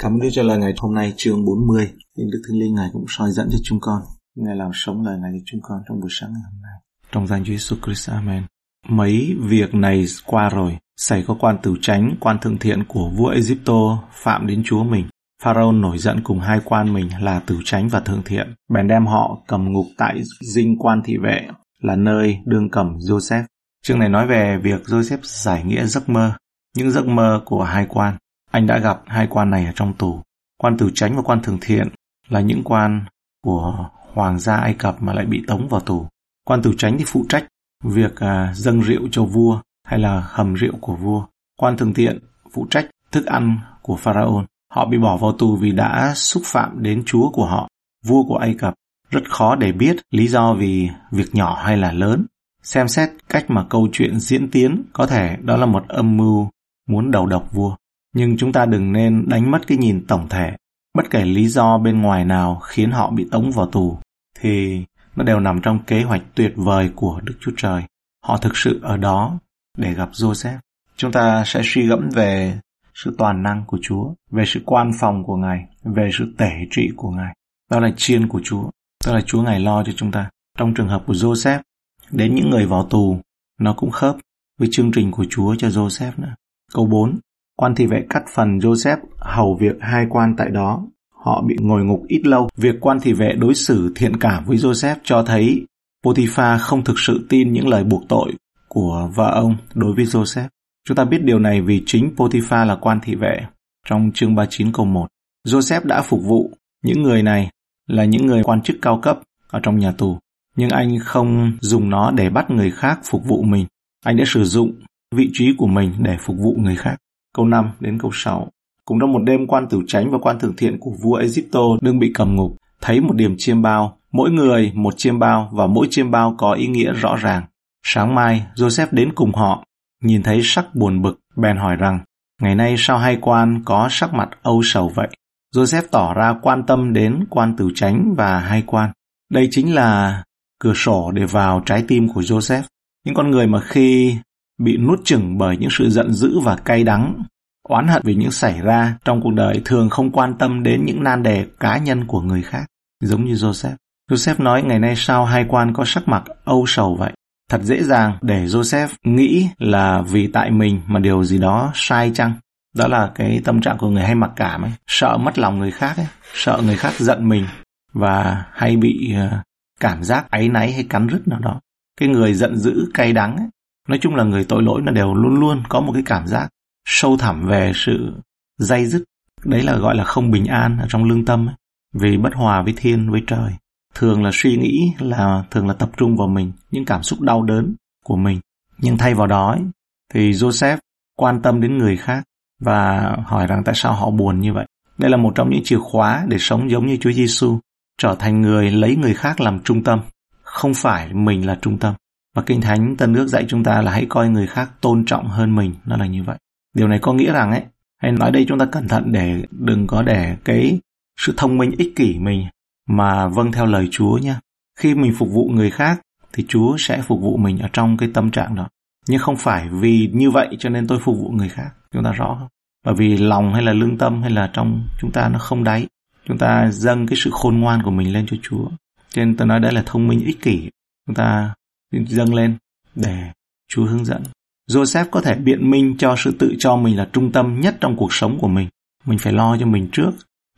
Cảm ơn Đức cho lời ngày hôm nay chương 40. Xin Đức Thánh Linh Ngài cũng soi dẫn cho chúng con. Ngài làm sống lời Ngài cho chúng con trong buổi sáng ngày hôm nay. Trong danh Chúa Jesus Christ, Amen. Mấy việc này qua rồi, xảy có quan tử tránh, quan thượng thiện của vua Egypto phạm đến chúa mình. Pharaoh nổi giận cùng hai quan mình là tử tránh và thượng thiện, bèn đem họ cầm ngục tại dinh quan thị vệ, là nơi đương cầm Joseph. Chương này nói về việc Joseph giải nghĩa giấc mơ, những giấc mơ của hai quan. Anh đã gặp hai quan này ở trong tù. Quan tử tránh và quan thường thiện là những quan của hoàng gia Ai Cập mà lại bị tống vào tù. Quan tử tránh thì phụ trách việc à, dâng rượu cho vua hay là hầm rượu của vua. Quan thường thiện phụ trách thức ăn của Pharaoh. Họ bị bỏ vào tù vì đã xúc phạm đến chúa của họ, vua của Ai Cập. Rất khó để biết lý do vì việc nhỏ hay là lớn. Xem xét cách mà câu chuyện diễn tiến có thể đó là một âm mưu muốn đầu độc vua. Nhưng chúng ta đừng nên đánh mất cái nhìn tổng thể. Bất kể lý do bên ngoài nào khiến họ bị tống vào tù, thì nó đều nằm trong kế hoạch tuyệt vời của Đức Chúa Trời. Họ thực sự ở đó để gặp Joseph. Chúng ta sẽ suy gẫm về sự toàn năng của Chúa, về sự quan phòng của Ngài, về sự tể trị của Ngài. Đó là chiên của Chúa, đó là Chúa Ngài lo cho chúng ta. Trong trường hợp của Joseph, đến những người vào tù, nó cũng khớp với chương trình của Chúa cho Joseph nữa. Câu 4. Quan thị vệ cắt phần Joseph hầu việc hai quan tại đó. Họ bị ngồi ngục ít lâu. Việc quan thị vệ đối xử thiện cảm với Joseph cho thấy Potiphar không thực sự tin những lời buộc tội của vợ ông đối với Joseph. Chúng ta biết điều này vì chính Potiphar là quan thị vệ trong chương 39 câu 1. Joseph đã phục vụ những người này là những người quan chức cao cấp ở trong nhà tù, nhưng anh không dùng nó để bắt người khác phục vụ mình. Anh đã sử dụng vị trí của mình để phục vụ người khác. Câu 5 đến câu 6. Cùng trong một đêm quan tử tránh và quan thượng thiện của vua Egypto đương bị cầm ngục, thấy một điểm chiêm bao, mỗi người một chiêm bao và mỗi chiêm bao có ý nghĩa rõ ràng. Sáng mai, Joseph đến cùng họ, nhìn thấy sắc buồn bực, bèn hỏi rằng, ngày nay sao hai quan có sắc mặt âu sầu vậy? Joseph tỏ ra quan tâm đến quan tử tránh và hai quan. Đây chính là cửa sổ để vào trái tim của Joseph. Những con người mà khi bị nuốt chửng bởi những sự giận dữ và cay đắng, oán hận vì những xảy ra trong cuộc đời thường không quan tâm đến những nan đề cá nhân của người khác, giống như Joseph. Joseph nói ngày nay sao hai quan có sắc mặt âu sầu vậy? Thật dễ dàng để Joseph nghĩ là vì tại mình mà điều gì đó sai chăng? Đó là cái tâm trạng của người hay mặc cảm ấy, sợ mất lòng người khác ấy, sợ người khác giận mình và hay bị ờ, cảm giác áy náy hay cắn rứt nào đó. Cái người giận dữ, cay đắng ấy, Nói chung là người tội lỗi nó đều luôn luôn có một cái cảm giác sâu thẳm về sự dây dứt. Đấy là gọi là không bình an ở trong lương tâm ấy. Vì bất hòa với thiên, với trời. Thường là suy nghĩ là thường là tập trung vào mình, những cảm xúc đau đớn của mình. Nhưng thay vào đó ấy, thì Joseph quan tâm đến người khác và hỏi rằng tại sao họ buồn như vậy. Đây là một trong những chìa khóa để sống giống như Chúa Giêsu, trở thành người lấy người khác làm trung tâm, không phải mình là trung tâm. Và Kinh Thánh Tân ước dạy chúng ta là hãy coi người khác tôn trọng hơn mình, nó là như vậy. Điều này có nghĩa rằng ấy, hay nói đây chúng ta cẩn thận để đừng có để cái sự thông minh ích kỷ mình mà vâng theo lời Chúa nha. Khi mình phục vụ người khác thì Chúa sẽ phục vụ mình ở trong cái tâm trạng đó. Nhưng không phải vì như vậy cho nên tôi phục vụ người khác. Chúng ta rõ không? Bởi vì lòng hay là lương tâm hay là trong chúng ta nó không đáy. Chúng ta dâng cái sự khôn ngoan của mình lên cho Chúa. Cho nên tôi nói đấy là thông minh ích kỷ. Chúng ta dâng lên để Chúa hướng dẫn. Joseph có thể biện minh cho sự tự cho mình là trung tâm nhất trong cuộc sống của mình. Mình phải lo cho mình trước.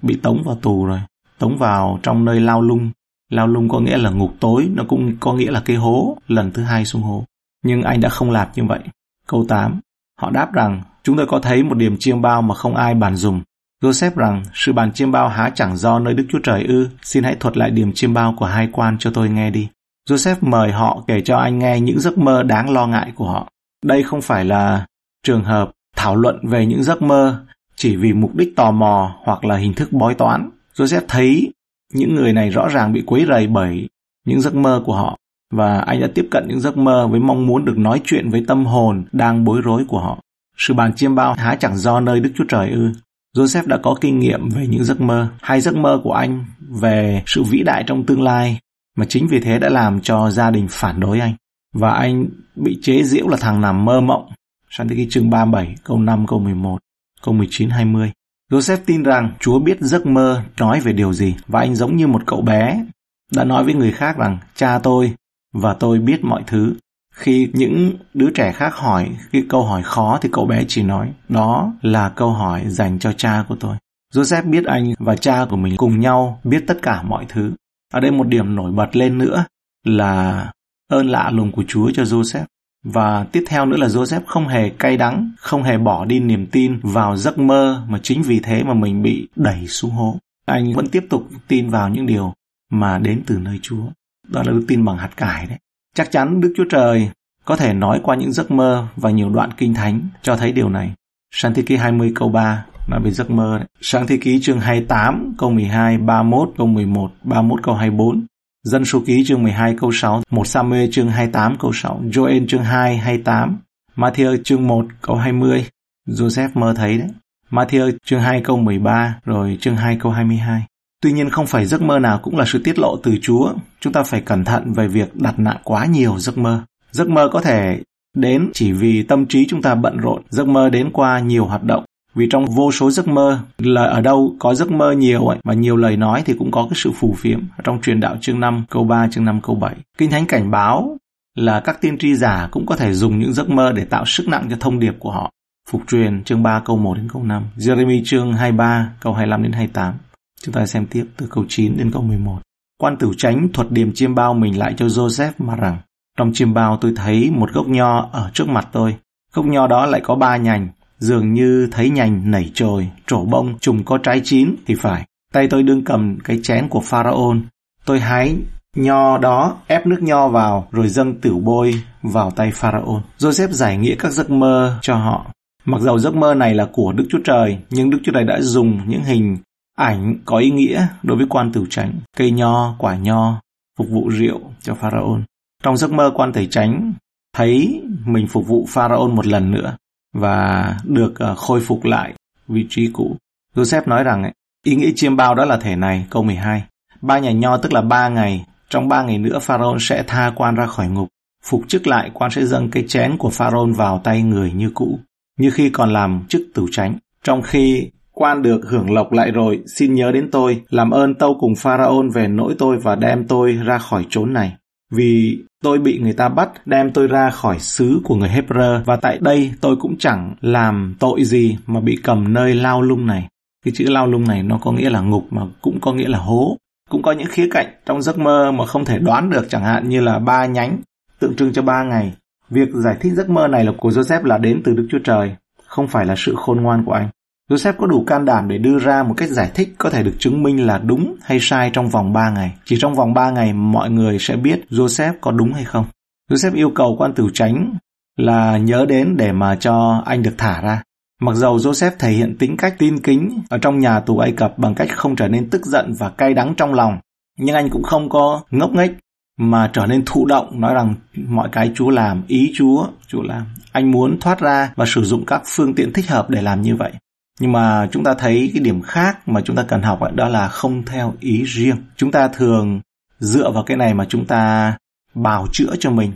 Bị tống vào tù rồi. Tống vào trong nơi lao lung. Lao lung có nghĩa là ngục tối, nó cũng có nghĩa là cái hố, lần thứ hai xuống hố. Nhưng anh đã không làm như vậy. Câu 8. Họ đáp rằng, chúng tôi có thấy một điểm chiêm bao mà không ai bàn dùng. Joseph rằng, sự bàn chiêm bao há chẳng do nơi Đức Chúa Trời ư, xin hãy thuật lại điểm chiêm bao của hai quan cho tôi nghe đi. Joseph mời họ kể cho anh nghe những giấc mơ đáng lo ngại của họ. Đây không phải là trường hợp thảo luận về những giấc mơ chỉ vì mục đích tò mò hoặc là hình thức bói toán. Joseph thấy những người này rõ ràng bị quấy rầy bởi những giấc mơ của họ và anh đã tiếp cận những giấc mơ với mong muốn được nói chuyện với tâm hồn đang bối rối của họ. Sự bàn chiêm bao, há chẳng do nơi Đức Chúa Trời ư. Joseph đã có kinh nghiệm về những giấc mơ. Hai giấc mơ của anh về sự vĩ đại trong tương lai mà chính vì thế đã làm cho gia đình phản đối anh. Và anh bị chế giễu là thằng nằm mơ mộng. Sang tới cái chương 37, câu 5, câu 11, câu 19, 20. Joseph tin rằng Chúa biết giấc mơ nói về điều gì và anh giống như một cậu bé đã nói với người khác rằng cha tôi và tôi biết mọi thứ. Khi những đứa trẻ khác hỏi cái câu hỏi khó thì cậu bé chỉ nói đó là câu hỏi dành cho cha của tôi. Joseph biết anh và cha của mình cùng nhau biết tất cả mọi thứ. Ở đây một điểm nổi bật lên nữa là ơn lạ lùng của Chúa cho Joseph. Và tiếp theo nữa là Joseph không hề cay đắng, không hề bỏ đi niềm tin vào giấc mơ mà chính vì thế mà mình bị đẩy xuống hố. Anh vẫn tiếp tục tin vào những điều mà đến từ nơi Chúa. Đó là đức tin bằng hạt cải đấy. Chắc chắn Đức Chúa Trời có thể nói qua những giấc mơ và nhiều đoạn kinh thánh cho thấy điều này. Sáng thế ký 20 câu 3 nói về giấc mơ đấy. Sáng thế ký chương 28 câu 12, 31 câu 11, 31 câu 24. Dân số ký chương 12 câu 6, 1 Samuel chương 28 câu 6, Joel chương 2 28, Matthew chương 1 câu 20, Joseph mơ thấy đấy. Matthew chương 2 câu 13 rồi chương 2 câu 22. Tuy nhiên không phải giấc mơ nào cũng là sự tiết lộ từ Chúa. Chúng ta phải cẩn thận về việc đặt nặng quá nhiều giấc mơ. Giấc mơ có thể đến chỉ vì tâm trí chúng ta bận rộn. Giấc mơ đến qua nhiều hoạt động. Vì trong vô số giấc mơ, là ở đâu có giấc mơ nhiều ấy, và nhiều lời nói thì cũng có cái sự phù phiếm. Trong truyền đạo chương 5 câu 3, chương 5 câu 7. Kinh Thánh cảnh báo là các tiên tri giả cũng có thể dùng những giấc mơ để tạo sức nặng cho thông điệp của họ. Phục truyền chương 3 câu 1 đến câu 5. Jeremy chương 23 câu 25 đến 28. Chúng ta xem tiếp từ câu 9 đến câu 11. Quan tử tránh thuật điểm chiêm bao mình lại cho Joseph mà rằng trong chiêm bao tôi thấy một gốc nho ở trước mặt tôi. Gốc nho đó lại có ba nhành, dường như thấy nhành nảy trồi, trổ bông, trùng có trái chín thì phải. Tay tôi đương cầm cái chén của Pharaon. Tôi hái nho đó ép nước nho vào rồi dâng tửu bôi vào tay Pharaon. Joseph giải nghĩa các giấc mơ cho họ. Mặc dầu giấc mơ này là của Đức Chúa Trời, nhưng Đức Chúa Trời đã dùng những hình ảnh có ý nghĩa đối với quan tử tránh, cây nho, quả nho, phục vụ rượu cho Pharaon. Trong giấc mơ quan tử tránh thấy mình phục vụ Pharaon một lần nữa và được uh, khôi phục lại vị trí cũ. Joseph nói rằng ấy, ý nghĩa chiêm bao đó là thể này, câu 12. Ba nhà nho tức là ba ngày, trong ba ngày nữa pharaoh sẽ tha quan ra khỏi ngục. Phục chức lại quan sẽ dâng cây chén của pharaoh vào tay người như cũ, như khi còn làm chức tử tránh. Trong khi quan được hưởng lộc lại rồi, xin nhớ đến tôi, làm ơn tâu cùng pharaoh về nỗi tôi và đem tôi ra khỏi chốn này. Vì tôi bị người ta bắt, đem tôi ra khỏi xứ của người Hebrew và tại đây tôi cũng chẳng làm tội gì mà bị cầm nơi lao lung này. Cái chữ lao lung này nó có nghĩa là ngục mà cũng có nghĩa là hố. Cũng có những khía cạnh trong giấc mơ mà không thể đoán được chẳng hạn như là ba nhánh, tượng trưng cho ba ngày. Việc giải thích giấc mơ này là của Joseph là đến từ Đức Chúa Trời, không phải là sự khôn ngoan của anh. Joseph có đủ can đảm để đưa ra một cách giải thích có thể được chứng minh là đúng hay sai trong vòng 3 ngày. Chỉ trong vòng 3 ngày mọi người sẽ biết Joseph có đúng hay không. Joseph yêu cầu quan tử tránh là nhớ đến để mà cho anh được thả ra. Mặc dầu Joseph thể hiện tính cách tin kính ở trong nhà tù Ai Cập bằng cách không trở nên tức giận và cay đắng trong lòng, nhưng anh cũng không có ngốc nghếch mà trở nên thụ động nói rằng mọi cái Chúa làm, ý Chúa, Chúa làm. Anh muốn thoát ra và sử dụng các phương tiện thích hợp để làm như vậy. Nhưng mà chúng ta thấy cái điểm khác mà chúng ta cần học đó là không theo ý riêng. Chúng ta thường dựa vào cái này mà chúng ta bào chữa cho mình,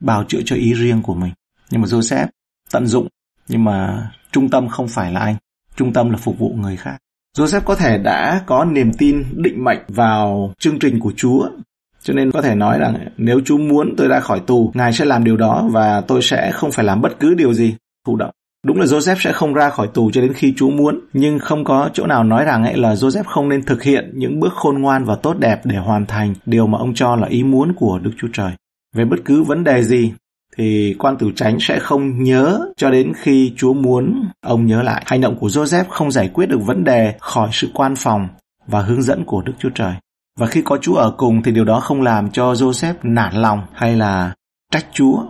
bào chữa cho ý riêng của mình. Nhưng mà Joseph tận dụng, nhưng mà trung tâm không phải là anh, trung tâm là phục vụ người khác. Joseph có thể đã có niềm tin định mệnh vào chương trình của Chúa. Cho nên có thể nói rằng nếu Chúa muốn tôi ra khỏi tù, Ngài sẽ làm điều đó và tôi sẽ không phải làm bất cứ điều gì thụ động. Đúng là Joseph sẽ không ra khỏi tù cho đến khi Chúa muốn, nhưng không có chỗ nào nói rằng ấy là Joseph không nên thực hiện những bước khôn ngoan và tốt đẹp để hoàn thành điều mà ông cho là ý muốn của Đức Chúa Trời. Về bất cứ vấn đề gì thì quan tử tránh sẽ không nhớ cho đến khi Chúa muốn ông nhớ lại. Hành động của Joseph không giải quyết được vấn đề khỏi sự quan phòng và hướng dẫn của Đức Chúa Trời. Và khi có Chúa ở cùng thì điều đó không làm cho Joseph nản lòng hay là trách Chúa.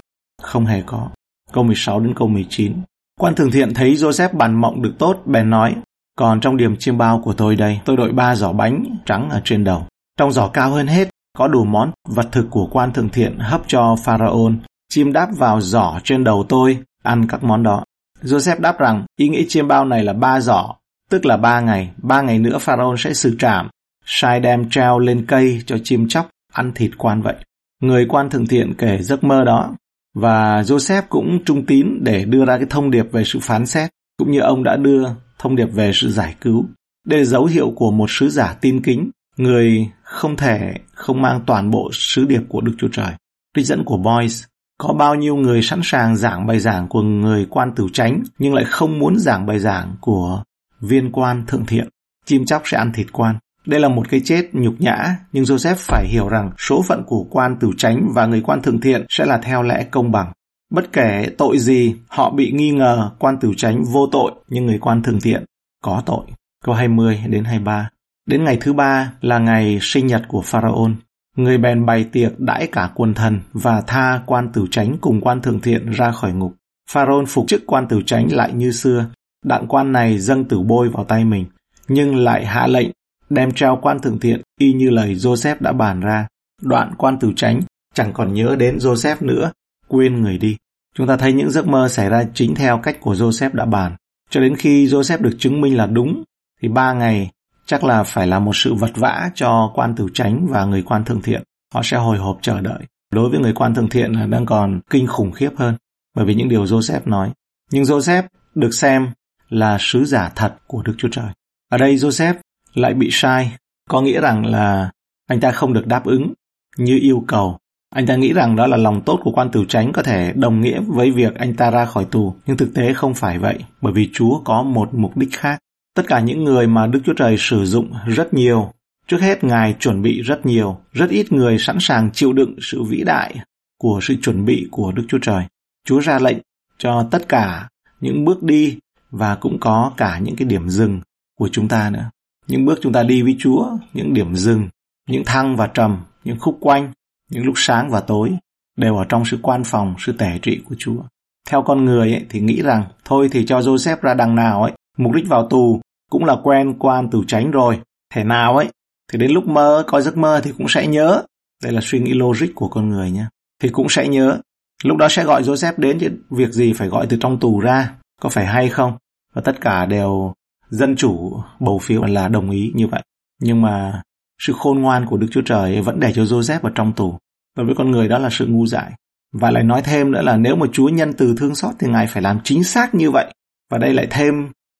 Không hề có. Câu 16 đến câu 19. Quan thường thiện thấy Joseph bàn mộng được tốt, bèn nói, còn trong điểm chiêm bao của tôi đây, tôi đội ba giỏ bánh trắng ở trên đầu. Trong giỏ cao hơn hết, có đủ món vật thực của quan thường thiện hấp cho Pharaon. Chim đáp vào giỏ trên đầu tôi, ăn các món đó. Joseph đáp rằng, ý nghĩ chiêm bao này là ba giỏ, tức là ba ngày. Ba ngày nữa Pharaon sẽ xử trảm, sai đem treo lên cây cho chim chóc, ăn thịt quan vậy. Người quan thường thiện kể giấc mơ đó, và Joseph cũng trung tín để đưa ra cái thông điệp về sự phán xét, cũng như ông đã đưa thông điệp về sự giải cứu. Đây là dấu hiệu của một sứ giả tin kính, người không thể không mang toàn bộ sứ điệp của Đức Chúa Trời. Trích dẫn của Boyce có bao nhiêu người sẵn sàng giảng bài giảng của người quan tử tránh nhưng lại không muốn giảng bài giảng của viên quan thượng thiện. Chim chóc sẽ ăn thịt quan. Đây là một cái chết nhục nhã, nhưng Joseph phải hiểu rằng số phận của quan tử tránh và người quan thượng thiện sẽ là theo lẽ công bằng. Bất kể tội gì, họ bị nghi ngờ quan tử tránh vô tội, nhưng người quan thượng thiện có tội. Câu 20 đến 23. Đến ngày thứ ba là ngày sinh nhật của Pharaoh. Người bèn bày tiệc đãi cả quần thần và tha quan tử tránh cùng quan thượng thiện ra khỏi ngục. Pharaoh phục chức quan tử tránh lại như xưa. Đặng quan này dâng tử bôi vào tay mình, nhưng lại hạ lệnh đem treo quan thượng thiện y như lời Joseph đã bàn ra. Đoạn quan tử tránh chẳng còn nhớ đến Joseph nữa, quên người đi. Chúng ta thấy những giấc mơ xảy ra chính theo cách của Joseph đã bàn. Cho đến khi Joseph được chứng minh là đúng, thì ba ngày chắc là phải là một sự vật vã cho quan tử tránh và người quan thượng thiện. Họ sẽ hồi hộp chờ đợi. Đối với người quan thượng thiện là đang còn kinh khủng khiếp hơn bởi vì những điều Joseph nói. Nhưng Joseph được xem là sứ giả thật của Đức Chúa Trời. Ở đây Joseph lại bị sai, có nghĩa rằng là anh ta không được đáp ứng như yêu cầu. Anh ta nghĩ rằng đó là lòng tốt của quan tử tránh có thể đồng nghĩa với việc anh ta ra khỏi tù, nhưng thực tế không phải vậy, bởi vì Chúa có một mục đích khác. Tất cả những người mà Đức Chúa Trời sử dụng rất nhiều, trước hết Ngài chuẩn bị rất nhiều, rất ít người sẵn sàng chịu đựng sự vĩ đại của sự chuẩn bị của Đức Chúa Trời. Chúa ra lệnh cho tất cả những bước đi và cũng có cả những cái điểm dừng của chúng ta nữa. Những bước chúng ta đi với Chúa, những điểm dừng, những thăng và trầm, những khúc quanh, những lúc sáng và tối đều ở trong sự quan phòng, sự tể trị của Chúa. Theo con người ấy, thì nghĩ rằng thôi thì cho Joseph ra đằng nào ấy, mục đích vào tù cũng là quen quan tử tránh rồi. Thể nào ấy, thì đến lúc mơ, coi giấc mơ thì cũng sẽ nhớ. Đây là suy nghĩ logic của con người nhé. Thì cũng sẽ nhớ. Lúc đó sẽ gọi Joseph đến chứ việc gì phải gọi từ trong tù ra, có phải hay không? Và tất cả đều dân chủ bầu phiếu là đồng ý như vậy. Nhưng mà sự khôn ngoan của Đức Chúa Trời vẫn để cho Joseph vào trong tù. Đối với con người đó là sự ngu dại. Và lại nói thêm nữa là nếu mà Chúa nhân từ thương xót thì Ngài phải làm chính xác như vậy. Và đây lại thêm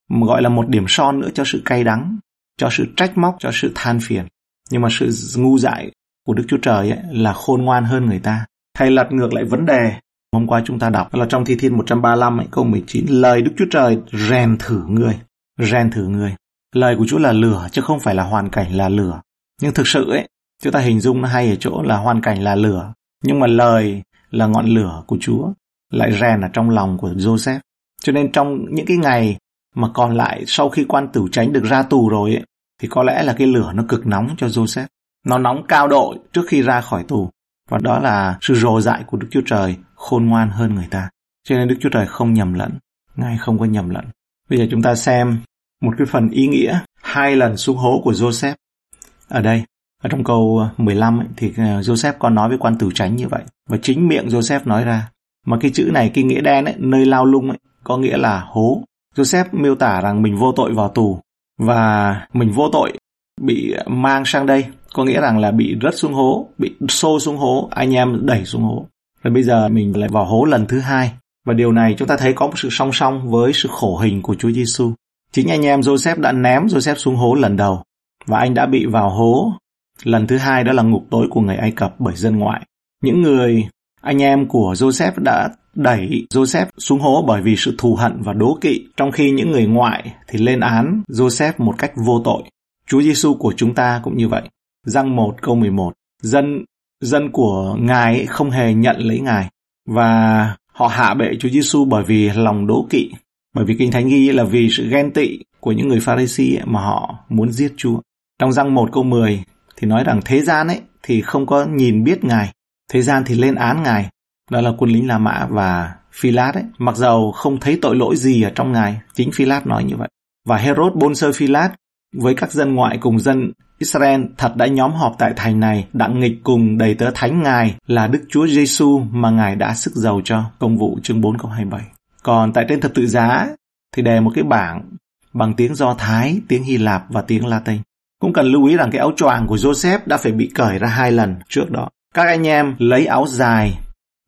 gọi là một điểm son nữa cho sự cay đắng, cho sự trách móc, cho sự than phiền. Nhưng mà sự ngu dại của Đức Chúa Trời ấy là khôn ngoan hơn người ta. hay lật ngược lại vấn đề hôm qua chúng ta đọc là trong Thi Thiên 135 ấy, câu 19 lời Đức Chúa Trời rèn thử người, rèn thử người. Lời của Chúa là lửa chứ không phải là hoàn cảnh là lửa. Nhưng thực sự ấy, chúng ta hình dung nó hay ở chỗ là hoàn cảnh là lửa, nhưng mà lời là ngọn lửa của Chúa lại rèn ở trong lòng của Joseph. Cho nên trong những cái ngày mà còn lại sau khi quan tử tránh được ra tù rồi ấy, thì có lẽ là cái lửa nó cực nóng cho Joseph. Nó nóng cao độ trước khi ra khỏi tù. Và đó là sự rồ dại của Đức Chúa Trời khôn ngoan hơn người ta. Cho nên Đức Chúa Trời không nhầm lẫn. Ngài không có nhầm lẫn. Bây giờ chúng ta xem một cái phần ý nghĩa hai lần xuống hố của Joseph. Ở đây, ở trong câu 15 ấy, thì ờ, Joseph có nói với quan tử tránh như vậy. Và chính miệng Joseph nói ra. Mà cái chữ này, cái nghĩa đen ấy, nơi lao lung ấy, có nghĩa là hố. Joseph miêu tả rằng mình vô tội vào tù và mình vô tội bị mang sang đây có nghĩa rằng là bị rớt xuống hố bị xô xuống hố anh em đẩy xuống hố rồi bây giờ mình lại vào hố lần thứ hai và điều này chúng ta thấy có một sự song song với sự khổ hình của Chúa Giêsu chính anh em Joseph đã ném Joseph xuống hố lần đầu và anh đã bị vào hố lần thứ hai đó là ngục tối của người Ai Cập bởi dân ngoại những người anh em của Joseph đã đẩy Joseph xuống hố bởi vì sự thù hận và đố kỵ, trong khi những người ngoại thì lên án Joseph một cách vô tội. Chúa Giêsu của chúng ta cũng như vậy. Răng 1 câu 11. Dân dân của Ngài không hề nhận lấy Ngài và họ hạ bệ Chúa Giêsu bởi vì lòng đố kỵ. Bởi vì Kinh Thánh ghi là vì sự ghen tị của những người Pharisee mà họ muốn giết Chúa. Trong răng 1 câu 10 thì nói rằng thế gian ấy thì không có nhìn biết Ngài, thế gian thì lên án Ngài đó là quân lính La Mã và Phi Lát ấy, mặc dầu không thấy tội lỗi gì ở trong ngài, chính Phi Lát nói như vậy. Và Herod bôn sơ Phi Lát với các dân ngoại cùng dân Israel thật đã nhóm họp tại thành này đặng nghịch cùng đầy tớ thánh ngài là Đức Chúa Giêsu mà ngài đã sức giàu cho. Công vụ chương 4 câu 27. Còn tại trên thập tự giá thì đề một cái bảng bằng tiếng Do Thái, tiếng Hy Lạp và tiếng Latin. Cũng cần lưu ý rằng cái áo choàng của Joseph đã phải bị cởi ra hai lần trước đó. Các anh em lấy áo dài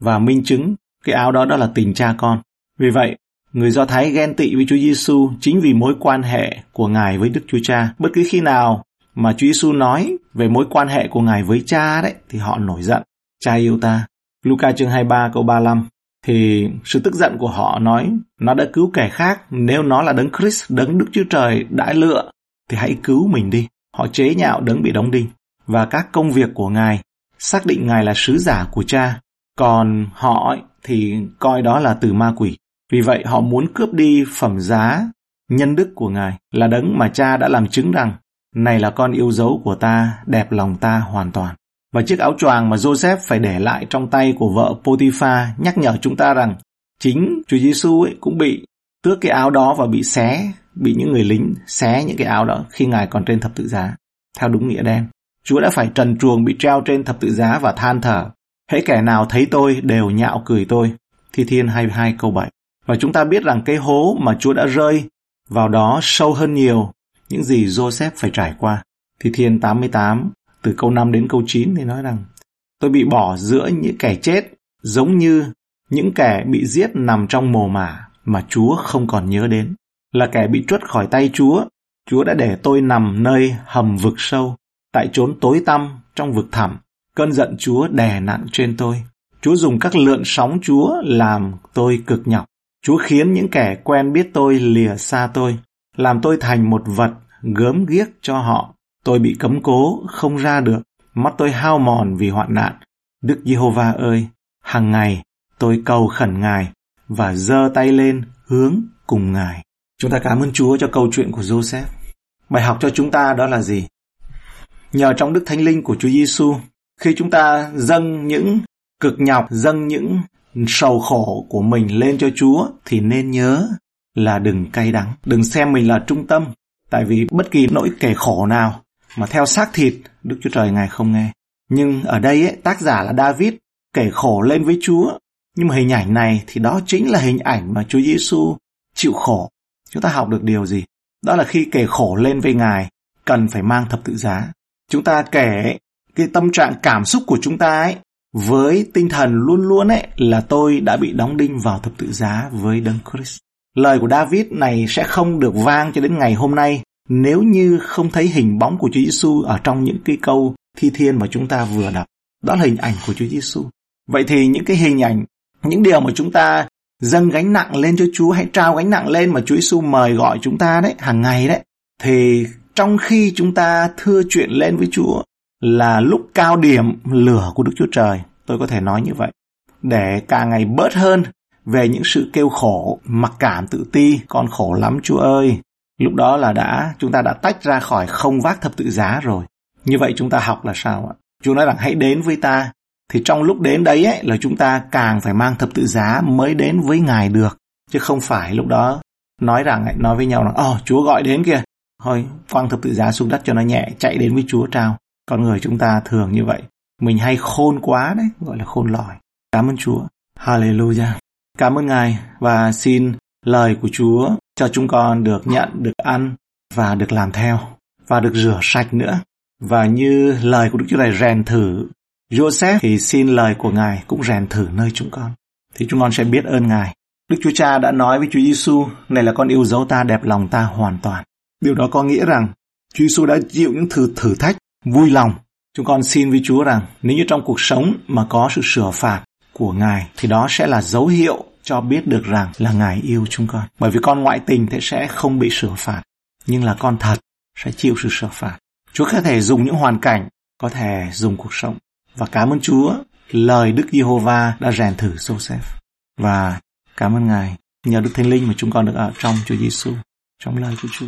và minh chứng cái áo đó đó là tình cha con. Vì vậy, Người Do Thái ghen tị với Chúa Giêsu chính vì mối quan hệ của Ngài với Đức Chúa Cha. Bất cứ khi nào mà Chúa Giêsu nói về mối quan hệ của Ngài với Cha đấy thì họ nổi giận. Cha yêu ta. Luca chương 23 câu 35 thì sự tức giận của họ nói nó đã cứu kẻ khác nếu nó là đấng Christ, đấng Đức Chúa Trời đã lựa thì hãy cứu mình đi. Họ chế nhạo đấng bị đóng đinh và các công việc của Ngài xác định Ngài là sứ giả của cha, còn họ thì coi đó là từ ma quỷ. Vì vậy họ muốn cướp đi phẩm giá nhân đức của Ngài là đấng mà cha đã làm chứng rằng này là con yêu dấu của ta, đẹp lòng ta hoàn toàn. Và chiếc áo choàng mà Joseph phải để lại trong tay của vợ Potiphar nhắc nhở chúng ta rằng chính Chúa Giêsu ấy cũng bị tước cái áo đó và bị xé, bị những người lính xé những cái áo đó khi Ngài còn trên thập tự giá, theo đúng nghĩa đen. Chúa đã phải trần truồng bị treo trên thập tự giá và than thở. Hễ kẻ nào thấy tôi đều nhạo cười tôi. Thi Thiên 22 câu 7. Và chúng ta biết rằng cái hố mà Chúa đã rơi vào đó sâu hơn nhiều những gì Joseph phải trải qua. Thi Thiên 88 từ câu 5 đến câu 9 thì nói rằng tôi bị bỏ giữa những kẻ chết giống như những kẻ bị giết nằm trong mồ mả mà Chúa không còn nhớ đến. Là kẻ bị truất khỏi tay Chúa, Chúa đã để tôi nằm nơi hầm vực sâu, tại chốn tối tăm trong vực thẳm. Cơn giận Chúa đè nặng trên tôi. Chúa dùng các lượn sóng Chúa làm tôi cực nhọc. Chúa khiến những kẻ quen biết tôi lìa xa tôi, làm tôi thành một vật gớm ghiếc cho họ. Tôi bị cấm cố, không ra được, mắt tôi hao mòn vì hoạn nạn. Đức Giê-hô-va ơi, hàng ngày tôi cầu khẩn Ngài và giơ tay lên hướng cùng Ngài. Chúng ta cảm ơn Chúa cho câu chuyện của Joseph. Bài học cho chúng ta đó là gì? Nhờ trong Đức Thánh Linh của Chúa Giêsu, khi chúng ta dâng những cực nhọc, dâng những sầu khổ của mình lên cho Chúa thì nên nhớ là đừng cay đắng, đừng xem mình là trung tâm, tại vì bất kỳ nỗi kẻ khổ nào mà theo xác thịt Đức Chúa Trời Ngài không nghe. Nhưng ở đây ấy, tác giả là David kể khổ lên với Chúa, nhưng mà hình ảnh này thì đó chính là hình ảnh mà Chúa Giêsu chịu khổ. Chúng ta học được điều gì? Đó là khi kể khổ lên với Ngài, cần phải mang thập tự giá. Chúng ta kể cái tâm trạng cảm xúc của chúng ta ấy với tinh thần luôn luôn ấy là tôi đã bị đóng đinh vào thập tự giá với Đấng Christ. Lời của David này sẽ không được vang cho đến ngày hôm nay nếu như không thấy hình bóng của Chúa Giêsu ở trong những cái câu thi thiên mà chúng ta vừa đọc. Đó là hình ảnh của Chúa Giêsu. Vậy thì những cái hình ảnh, những điều mà chúng ta dâng gánh nặng lên cho Chúa hay trao gánh nặng lên mà Chúa Giêsu mời gọi chúng ta đấy hàng ngày đấy thì trong khi chúng ta thưa chuyện lên với Chúa là lúc cao điểm lửa của Đức Chúa Trời, tôi có thể nói như vậy, để càng ngày bớt hơn về những sự kêu khổ, mặc cảm tự ti, con khổ lắm Chúa ơi. Lúc đó là đã chúng ta đã tách ra khỏi không vác thập tự giá rồi. Như vậy chúng ta học là sao ạ? Chúa nói rằng hãy đến với ta. Thì trong lúc đến đấy ấy, là chúng ta càng phải mang thập tự giá mới đến với Ngài được. Chứ không phải lúc đó nói rằng nói với nhau là Ồ ờ, Chúa gọi đến kìa Thôi, quăng thập tự giá xuống đất cho nó nhẹ, chạy đến với Chúa trao. Con người chúng ta thường như vậy. Mình hay khôn quá đấy, gọi là khôn lỏi. Cảm ơn Chúa. Hallelujah. Cảm ơn Ngài và xin lời của Chúa cho chúng con được nhận, được ăn và được làm theo và được rửa sạch nữa. Và như lời của Đức Chúa Trời rèn thử Joseph thì xin lời của Ngài cũng rèn thử nơi chúng con. Thì chúng con sẽ biết ơn Ngài. Đức Chúa Cha đã nói với Chúa Giêsu, này là con yêu dấu ta đẹp lòng ta hoàn toàn. Điều đó có nghĩa rằng Chúa Giêsu đã chịu những thử thử thách vui lòng. Chúng con xin với Chúa rằng nếu như trong cuộc sống mà có sự sửa phạt của Ngài thì đó sẽ là dấu hiệu cho biết được rằng là Ngài yêu chúng con. Bởi vì con ngoại tình thế sẽ không bị sửa phạt, nhưng là con thật sẽ chịu sự sửa phạt. Chúa có thể dùng những hoàn cảnh, có thể dùng cuộc sống. Và cảm ơn Chúa, lời Đức Giê-hô-va đã rèn thử Joseph. Và cảm ơn Ngài, nhờ Đức Thánh Linh mà chúng con được ở trong Chúa Giêsu, trong lời của Chúa.